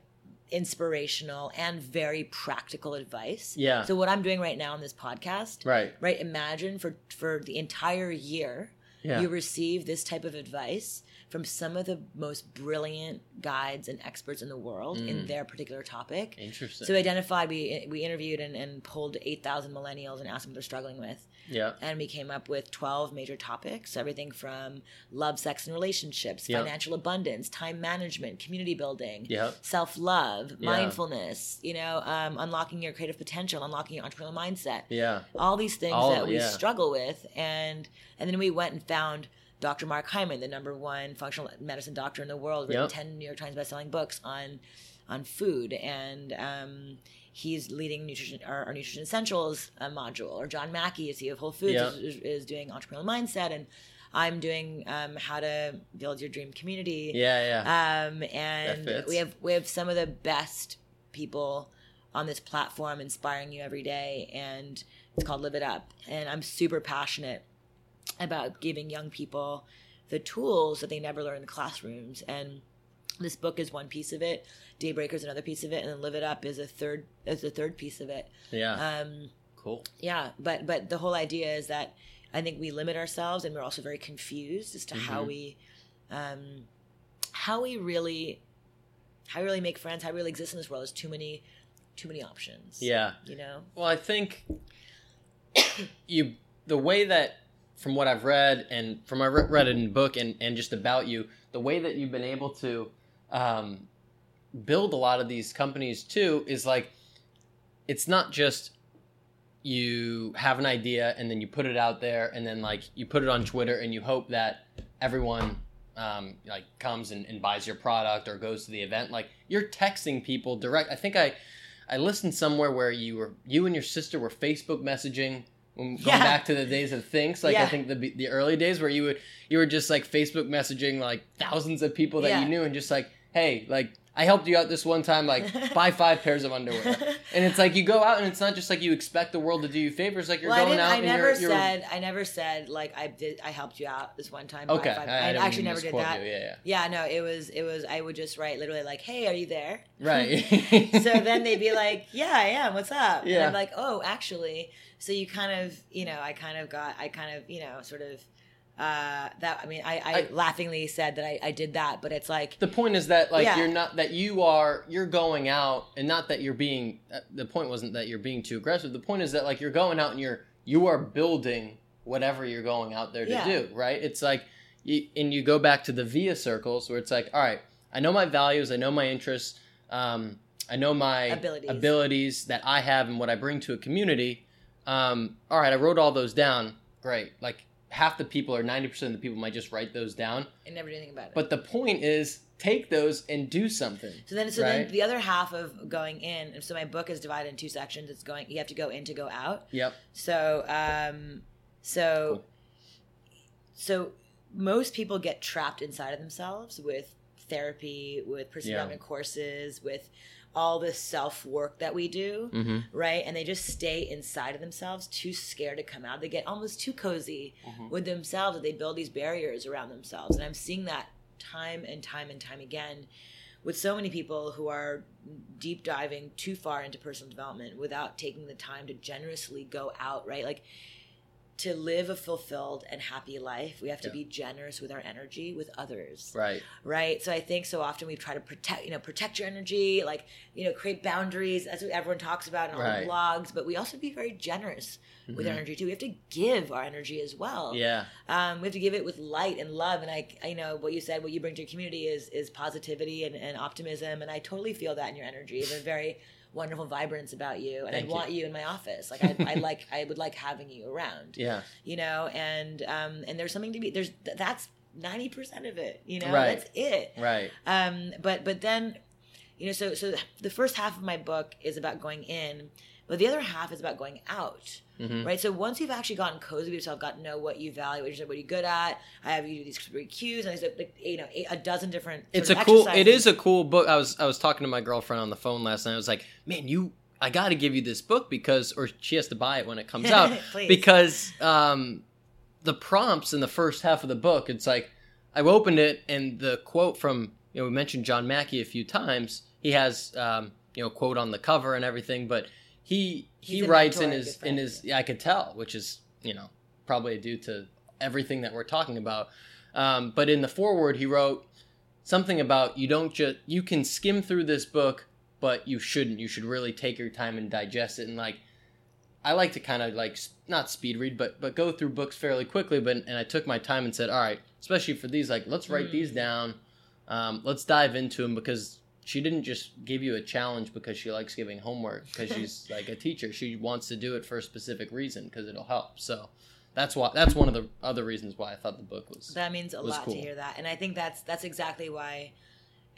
inspirational and very practical advice Yeah. so what i'm doing right now on this podcast Right. right imagine for for the entire year Yeah. you receive this type of advice from some of the most brilliant guides and experts in the world in Mm. their particular topic. Interesting. So we identified, we we interviewed and, and pulled eight thousand millennials and asked them what they're struggling with, yeah. and we came up with twelve major topics, everything from love, sex, and relationships, Yeah. financial abundance, time management, community building, Yeah. self love, Yeah. mindfulness, you know, um, unlocking your creative potential, unlocking your entrepreneurial mindset Yeah. all these things All- that we yeah. struggle with and and then we went and found Dr. Mark Hyman, the number one functional medicine doctor in the world, written Yep. ten New York Times bestselling books on on food, and um, he's leading nutrition our, our nutrition essentials uh, module. Or John Mackey, CEO of Whole Foods, Yeah. is, is, is doing entrepreneurial mindset, and I'm doing um, how to build your dream community. Yeah. Yeah. Um, and we have we have some of the best people on this platform inspiring you every day, and it's called Live It Up. And I'm super passionate about giving young people the tools that they never learn in the classrooms. And this book is one piece of it. Daybreaker is another piece of it, and then Live It Up is a third is a third piece of it. yeah. Um, cool. yeah, but but the whole idea is that I think we limit ourselves, and we're also very confused as to how Mhm. we, um, how we really, how we really make friends, how we really exist in this world. There's too many, too many options. Yeah. you know. Well, I think you the way that from what I've read and from I read in the book and and just about you, the way that you've been able to um, build a lot of these companies too is like it's not just you have an idea and then you put it out there and then like you put it on Twitter and you hope that everyone um, like comes and, and buys your product or goes to the event. Like you're texting people direct. I think I I listened somewhere where you were you and your sister were Facebook messaging. When going Yeah. back to the days of things, like I think the the early days where you would you were just like Facebook messaging like thousands of people that Yeah. you knew and just like, hey, like I helped you out this one time, like buy five pairs of underwear. And it's like you go out and it's not just like you expect the world to do you favors, like you're well, going out I and never you're, you're said I never said like I did I helped you out this one time. okay. five- I, I, didn't actually never did that. You. Yeah, Yeah, no, it was it was I would just write literally like, "Hey, are you there?" Right. so then they'd be like, "Yeah, I am. What's up?" And Yeah. I'm like, "Oh, actually." So you kind of, you know, I kind of got, I kind of, you know, sort of uh that. I mean, I, I, I- laughingly said that I, I did that, but it's like, the point is that like Yeah. you're not that you are you're going out and not that you're being uh, the point wasn't that you're being too aggressive the point is that like you're going out and you're you are building whatever you're going out there to Yeah. do right it's like you, and you go back to the via circles where it's like all right i know my values i know my interests um, i know my Abilities. abilities that i have and what i bring to a community um, all right i wrote all those down great like half the people or 90% of the people might just write those down I never do anything about it. but the point is, take those and do something. so then, so right? then the other half of going in. and So my book is divided in two sections. It's going. You have to go in to go out. Yep. So, um, so, Cool. so most people get trapped inside of themselves with therapy, with personal Yeah. development courses, with all this self work that we do, Mm-hmm. right? And they just stay inside of themselves, too scared to come out. They get almost too cozy Mhm. with themselves, they build these barriers around themselves. And I'm seeing that time and time and time again with so many people who are deep diving too far into personal development without taking the time to generously go out, right? Like to live a fulfilled and happy life, we have to Yeah. be generous with our energy with others Right. right so i think so often we try to protect you know protect your energy like you know create boundaries that's what everyone talks about in all Right. the blogs but we also be very generous with our Mhm. energy too we have to give our energy as well Yeah. um, we have to give it with light and love and I, I know what you said what you bring to your community is is positivity and, and optimism and i totally feel that in your energy you have a very wonderful vibrance about you and Thank i you. want you in my office like I, I like i would like having you around Yeah. you know and um and there's something to be there's th- that's 90% of it you know Right. that's it Right. um but but then you know so so the first half of my book is about going in but the other half is about going out hmm right so once you've actually gotten cozy with yourself got to know what you value what you're, what you're good at i have you do these three cues and i said like you know a dozen different It's a cool. It exercises. is a cool book. I was I was talking to my girlfriend on the phone last night. I was like, man, you. I got to give you this book because, or she has to buy it when it comes out because um, the prompts in the first half of the book. It's like I opened it and the quote from you know we mentioned John Mackey a few times. He has um, you know quote on the cover and everything, but he he writes in his friend. in his yeah, I could tell, which is you know probably due to everything that we're talking about. Um, but in the foreword, he wrote something about you don't just you can skim through this book, but you shouldn't. You should really take your time and digest it. And like, I like to kind of like not speed read, but but go through books fairly quickly. But and I took my time and said, all right, especially for these, like let's write Mm. these down. Um, let's dive into them because she didn't just give you a challenge because she likes giving homework because she's like a teacher. She wants to do it for a specific reason because it'll help. So that's why that's one of the other reasons why I thought the book was That means a lot cool. to hear that, and I think that's that's exactly why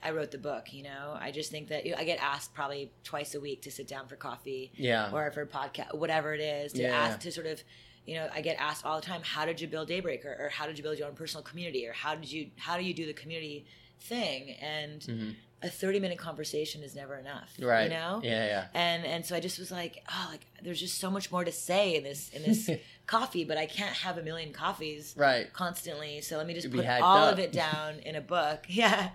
I wrote the book. You know, I just think that I get asked probably twice a week to sit down for coffee yeah or for a podcast, whatever it is, to Yeah, ask to sort of, you know, I get asked all the time, how did you build Daybreaker, or how did you build your own personal community, or how did you how do you do the community thing? And Mhm. A thirty minute conversation is never enough, right You know, yeah yeah and and so I just was like, oh, like there's just so much more to say in this in this coffee, but I can't have a million coffees right constantly. So let me just You'd put all up. of it down in a book. Yeah.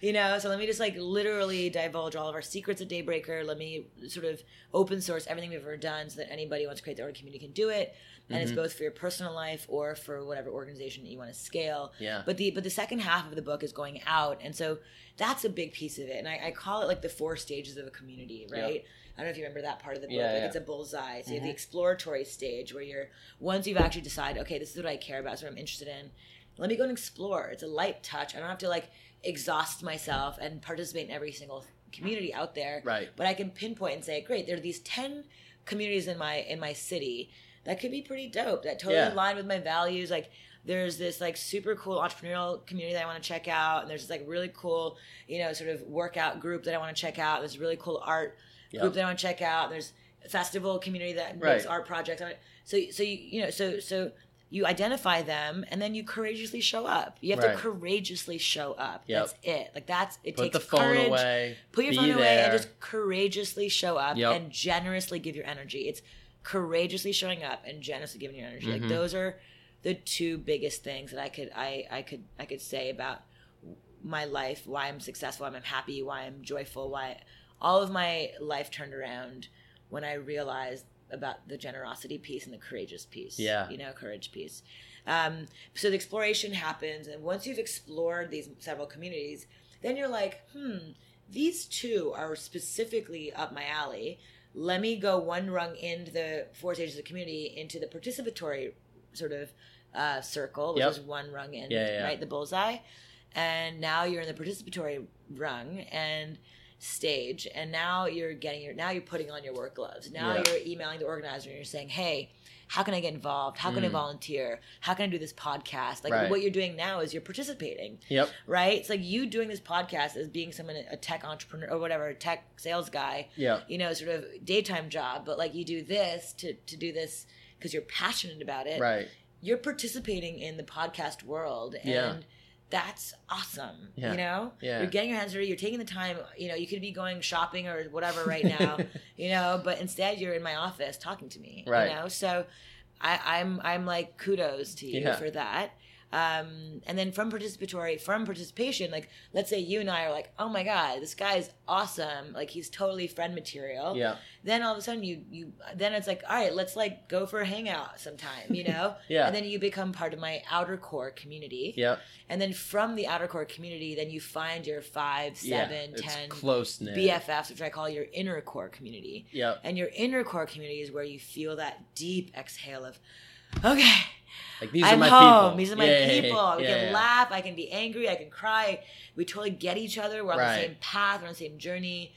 You know, so let me just like literally divulge all of our secrets at Daybreaker. Let me sort of open source everything we've ever done so that anybody who wants to create their own community can do it. And it's Mhm. both for your personal life or for whatever organization that you want to scale. yeah But the but the second half of the book is going out, and so that's a big piece of it. And I, I call it like the four stages of a community, right? I don't know if you remember that part of the book. Yeah, like yeah. it's a bullseye. So you have the exploratory stage where you're once you've actually decided, okay, this is what I care about, this is what I'm interested in. Let me go and explore. It's a light touch. I don't have to like exhaust myself and participate in every single community out there right but I can pinpoint and say, great, there are these ten communities in my in my city that could be pretty dope. That totally Yeah. align with my values. Like there's this like super cool entrepreneurial community that I want to check out, and there's this like really cool, you know, sort of workout group that I want to check out. There's a really cool art Yep. group that I want to check out. There's a festival community that Right. makes art projects. So so you you know so so you identify them and then you courageously show up. You have Right. to courageously show up. Yep. That's it. Like that's it put takes the phone courage. away Put your phone away and just courageously show up Yep. and generously give your energy. It's courageously showing up and generously giving your energy. Mhm. Like those are the two biggest things that I could I I could I could say about my life, why I'm successful, why I'm happy, why I'm joyful, why all of my life turned around when I realized about the generosity piece and the courageous piece. Yeah. You know, courage piece. Um, so the exploration happens, and once you've explored these several communities, then you're like, hmm, these two are specifically up my alley. Let me go one rung into the four stages of the community into the participatory sort of uh, circle, which Yep. is one rung in, Yeah, yeah. right? The bullseye. And now you're in the participatory rung and stage, and now you're getting your now you're putting on your work gloves. Now Yeah. you're emailing the organizer and you're saying, hey, how can I get involved? How can I Mm. volunteer? How can I do this podcast? Like Right. what you're doing now is you're participating yep right? It's like you doing this podcast as being someone, a tech entrepreneur or whatever, a tech sales guy, yep you know, sort of daytime job, but like you do this to, to do this because you're passionate about it. right You're participating in the podcast world and Yeah. That's awesome. Yeah. You know, Yeah. you're getting your hands dirty. You're taking the time. You know, you could be going shopping or whatever right now. you know, but instead you're in my office talking to me. Right. You know, so I, I'm I'm like kudos to you Yeah. for that. Um, and then from participatory, from participation, like let's say you and I are like, oh my god, this guy's awesome, like he's totally friend material. yeah Then all of a sudden you you then it's like, all right, let's like go for a hangout sometime, you know. Yeah. And then you become part of my outer core community. Yeah. And then from the outer core community, then you find your five, seven, yeah. ten close BFFs, which I call your inner core community. Yeah. And your inner core community is where you feel that deep exhale of, okay, like these I'm are my home. people These are my Yeah, people. we yeah, can yeah. laugh. I can be angry. I can cry. We totally get each other. We're on Right. the same path. We're on the same journey.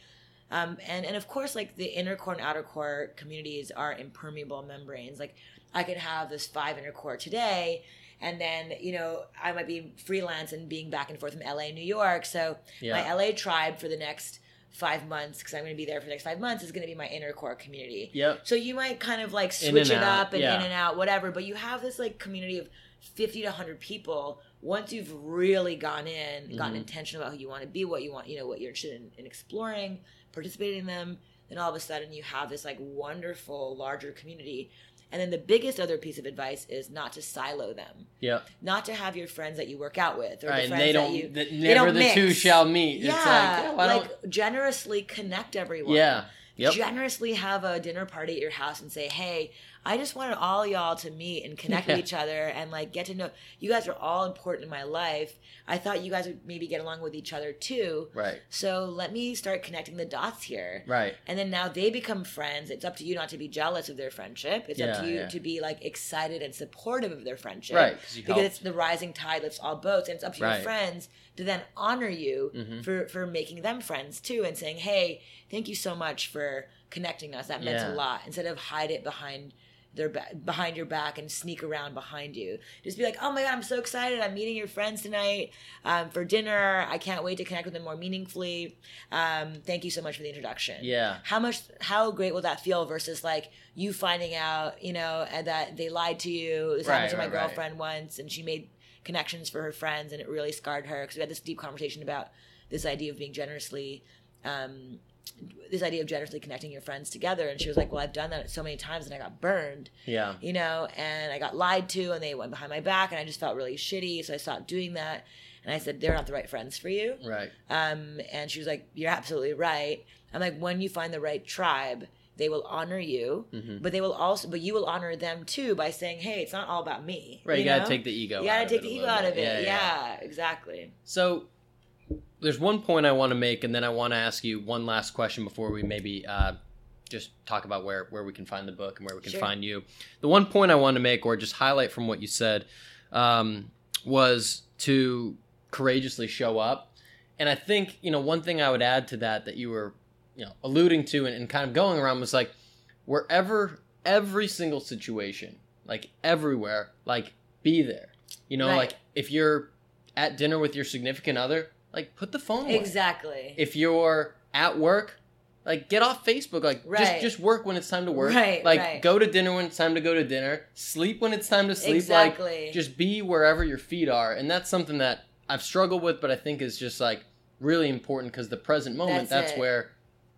Um, and and of course, like the inner core and outer core communities are impermeable membranes. Like I could have this five inner core today, and then you know I might be freelance and being back and forth from LA, New York. So my LA tribe for the next five months, because I'm going to be there for the next five months, is going to be my inner core community. yep So you might kind of like switch it out, up and yeah. in and out, whatever. But you have this like community of fifty to hundred people. Once you've really gone in, gotten Mhm. intentional about who you want to be, what you want, you know, what you're interested in, in exploring, participating in them, then all of a sudden you have this like wonderful larger community. And then the biggest other piece of advice is not to silo them, yep. Not to have your friends that you work out with or right the friends they that don't you that they never don't the two shall meet. Yeah, it's like yeah, like generously connect everyone. yeah Yep. generously have a dinner party at your house and say, "Hey, I just wanted all y'all to meet and connect with each other and like get to know you guys are all important in my life. I thought you guys would maybe get along with each other too. Right. So let me start connecting the dots here." Right. And then now they become friends. It's up to you not to be jealous of their friendship. It's up to you yeah. to be like excited and supportive of their friendship. Right. Because helped. it's the rising tide lifts all boats, and it's up to Right. your friends to then honor you Mhm. for for making them friends too, and saying, "Hey, thank you so much for connecting us. That meant Yeah. a lot." Instead of hide it behind their ba- behind your back and sneak around behind you, just be like, "Oh my god, I'm so excited! I'm meeting your friends tonight um, for dinner. I can't wait to connect with them more meaningfully. Um, thank you so much for the introduction." Yeah. how much how great will that feel versus like you finding out you know that they lied to you this happened Right, to my right, right. girlfriend once and she made connections for her friends and it really scarred her because we had this deep conversation about this idea of being generously um this idea of generously connecting your friends together and she was like well i've done that so many times and i got burned Yeah. you know, and I got lied to and they went behind my back and I just felt really shitty. So I stopped doing that. And I said, they're not the right friends for you. Right. Um, and she was like, You're absolutely right. I'm like, When you find the right tribe, they will honor you, Mhm. but they will also, but you will honor them too by saying, Hey, it's not all about me. Right. You, know? gotta take the ego. You gotta take the ego out of it. Yeah, exactly. So there's one point I want to make, and then I want to ask you one last question before we maybe uh, just talk about where where we can find the book and where we can Sure. find you. The one point I want to make, or just highlight from what you said, um, was to courageously show up. And I think you know one thing I would add to that that you were you know alluding to and, and kind of going around was like wherever every single situation, like everywhere, like be there. You know, Right. like if you're at dinner with your significant other, like put the phone away. Exactly. If you're at work, like get off Facebook. Like just Right. just work when it's time to work. Right, Like right. go to dinner when it's time to go to dinner. Sleep when it's time to sleep. exactly. Like just be wherever your feet are. And that's something that I've struggled with, but I think is just like really important because the present moment, That's that's, where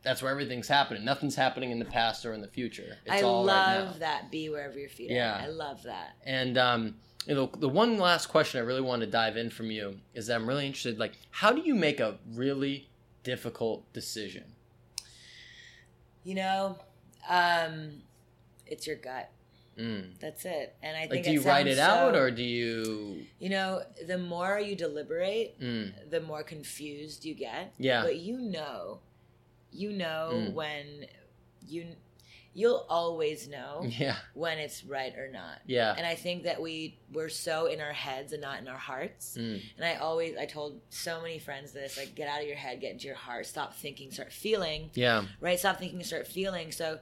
that's where everything's happening. Nothing's happening in the past or in the future. It's I all love right that. Be wherever your feet Yeah. are. I love that. And um, you know, the one last question I really want to dive in from you is that I'm really interested. Like, how do you make a really difficult decision? You know, um, it's your gut. Mm. That's it. And I Like, think do you write it sounds out or do you? you know the more you deliberate, Mm. the more confused you get. Yeah. But you know, you know Mm. when you you'll always know Yeah. when it's right or not. Yeah. And I think that we we're so in our heads and not in our hearts. Mm. And I always I told so many friends this like get out of your head, get into your heart, stop thinking, start feeling. Yeah. Right? Stop thinking start feeling. So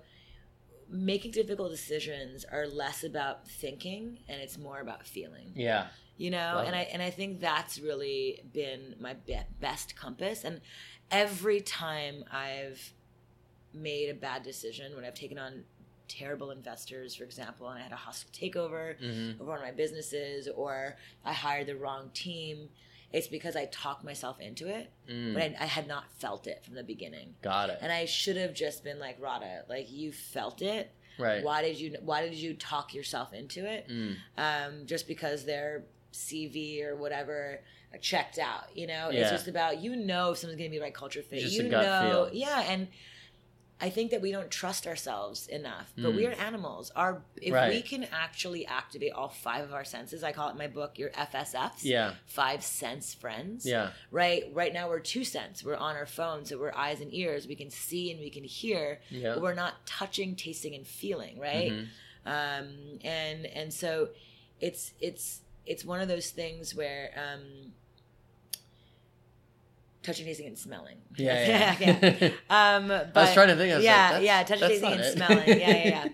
making difficult decisions are less about thinking and it's more about feeling Yeah. you know Love and it. i and i think that's really been my be- best compass and every time i've made a bad decision when i've taken on terrible investors for example and i had a hostile takeover hmm of one of my businesses or i hired the wrong team it's because i talked myself into it Mm. but I, I had not felt it from the beginning Got it. and i should have just been like Radha like you felt it right. why did you why did you talk yourself into it Mm. um, just because their CV or whatever checked out. You know, Yeah. it's just about you know if someone's going to be the right culture fit. Just you know, feel. yeah, and I think that we don't trust ourselves enough. But Mm. we are animals. Our if we can actually activate all five of our senses, I call it in my book your FSFs. Yeah. Five sense friends. Yeah. Right. Right now we're two sense. We're on our phones, so we're eyes and ears. We can see and we can hear, Yeah. but we're not touching, tasting, and feeling. Right Mhm. um, and and so it's it's it's one of those things where um, touching, tasting, and smelling. Yeah. yeah. Yeah. Um, but I was trying to think. of yeah, like, yeah, touching, tasting, and it. smelling. Yeah, yeah,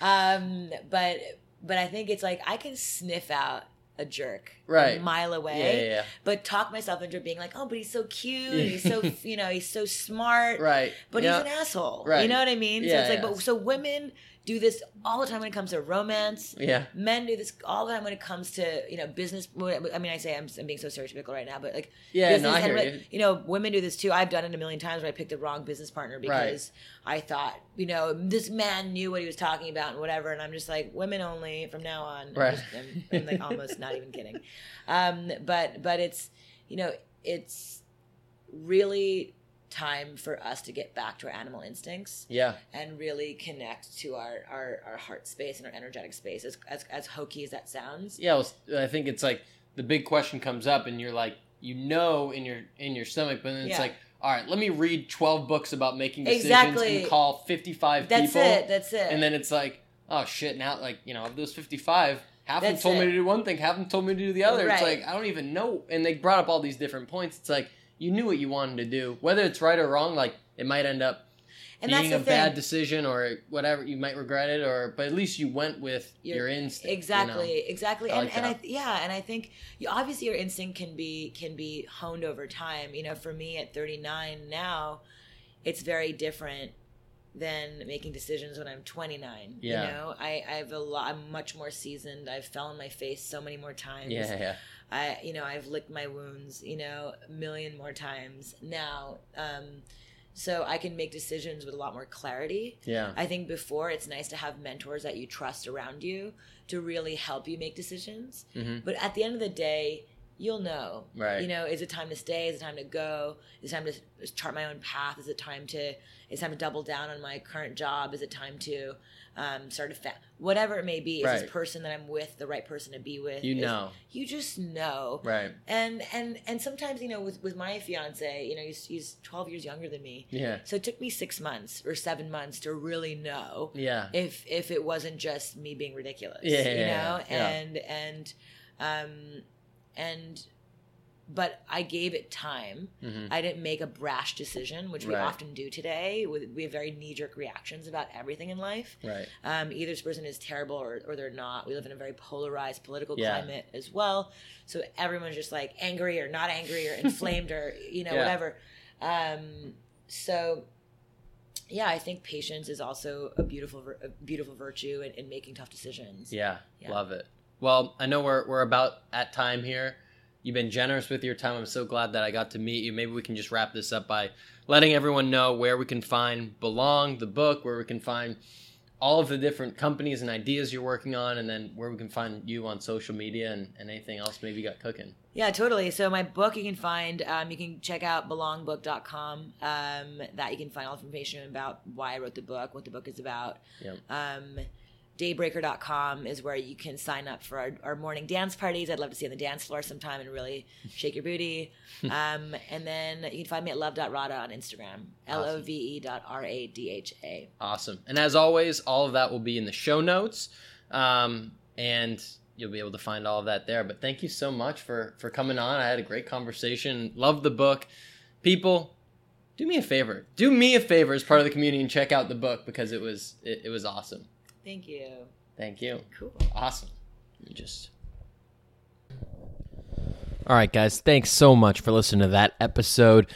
yeah. um, but but I think it's like I can sniff out a jerk Right. a mile away Yeah. Yeah. yeah. but talk myself into being like oh but he's so cute he's so you know he's so smart Right. but he's an asshole. Right. You know what I mean? so it's like, but so women do this all the time when it comes to romance. Yeah. Men do this all the time when it comes to you know business. I mean, I say I'm, I'm being so stereotypical right now, but like Yeah. No, I hear you. you know, women do this too. I've done it a million times where I picked the wrong business partner because I thought you know this man knew what he was talking about and whatever, and I'm just like women only from now on. I'm Right. just- I'm, I'm like almost not even kidding. Um, but but it's you know it's really time for us to get back to our animal instincts Yeah. and really connect to our, our, our heart space and our energetic space as, as, as hokey as that sounds Yeah, well, I think it's like the big question comes up, and you're like, you know, in your in your stomach, but then it's Yeah. like, all right, let me read twelve books about making decisions Exactly. and call fifty five that's people, it that's it and then it's like, oh shit, now like you know, of those fifty five. Half of them told me to do one thing, half of them told me to do the other. It's like I don't even know. And they brought up all these different points. It's like you knew what you wanted to do, whether it's right or wrong. Like it might end up and being a thing bad decision or whatever. You might regret it, or but at least you went with Your- your instinct. you know? exactly exactly I and, like and i yeah and i think you, obviously your instinct can be can be honed over time you know for me at 39 now it's very different than making decisions when i'm 29 Yeah. you know i i have a lot i'm much more seasoned i've fell on my face so many more times Yeah, yeah. I, you know, I've licked my wounds, you know, a million more times now. Um, so I can make decisions with a lot more clarity. Yeah. I think before it's nice to have mentors that you trust around you to really help you make decisions. Mhm. But at the end of the day, you'll know. Right. You know, is it time to stay? Is it time to go? Is it time to chart my own path? Is it time to is it time to double down on my current job? Is it time to um, start a fa- whatever it may be? Is Right. this person that I'm with the right person to be with? You Is- know. you just know Right. and and and sometimes you know with with my fiance you know he's, he's 12 years younger than me Yeah. so it took me six months or seven months to really know Yeah. if if it wasn't just me being ridiculous Yeah, you know yeah. and and um and but i gave it time hmm i didn't make a brash decision which we Right. often do today we have very knee-jerk reactions about everything in life Right. um, either this person is terrible or, or they're not. We live in a very polarized political Yeah. climate as well. So everyone's just like angry or not angry or inflamed or, you know, Yeah. whatever. Um, so, yeah, I think patience is also a beautiful, a beautiful virtue in, in making tough decisions. Yeah, Yeah. love it. Well, I know we're we're about at time here. You've been generous with your time. I'm so glad that I got to meet you. Maybe we can just wrap this up by letting everyone know where we can find Belong, the book, where we can find all of the different companies and ideas you're working on, and then where we can find you on social media and, and anything else maybe you got cooking. Yeah, totally. So my book you can find, um, you can check out belongbook.com. Um, that you can find all the information about why I wrote the book, what the book is about. Yep. Um, daybreaker.com is where you can sign up for our, our morning dance parties. I'd love to see you on the dance floor sometime and really shake your booty. um, and then you can find me at love.radha on Instagram. L O V E dot R A D H A. Awesome. And as always, all of that will be in the show notes. Um, and you'll be able to find all of that there. But thank you so much for for coming on. I had a great conversation. Love the book. People, do me a favor. Do me a favor as part of the community and check out the book because it was it, it was awesome. Thank you. Thank you. Cool. Awesome. Let me just All right, guys. Thanks so much for listening to that episode.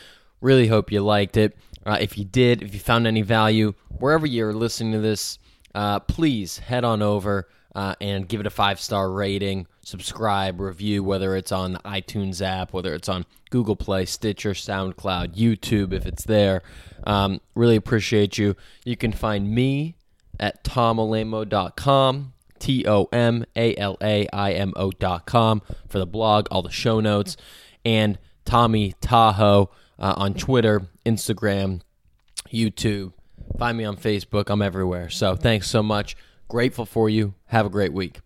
Really hope you liked it. Uh, if you did, if you found any value, wherever you're listening to this, uh, please head on over uh, and give it a five star rating, subscribe, review, whether it's on the iTunes app, whether it's on Google Play, Stitcher, SoundCloud, YouTube, if it's there. Um, really appreciate you. You can find me at tomalaimo.com. T O M A L A I M O dot com for the blog, all the show notes, and Tommy Tahoe uh, on Twitter, Instagram, YouTube. Find me on Facebook. I'm everywhere. So thanks so much. Grateful for you. Have a great week.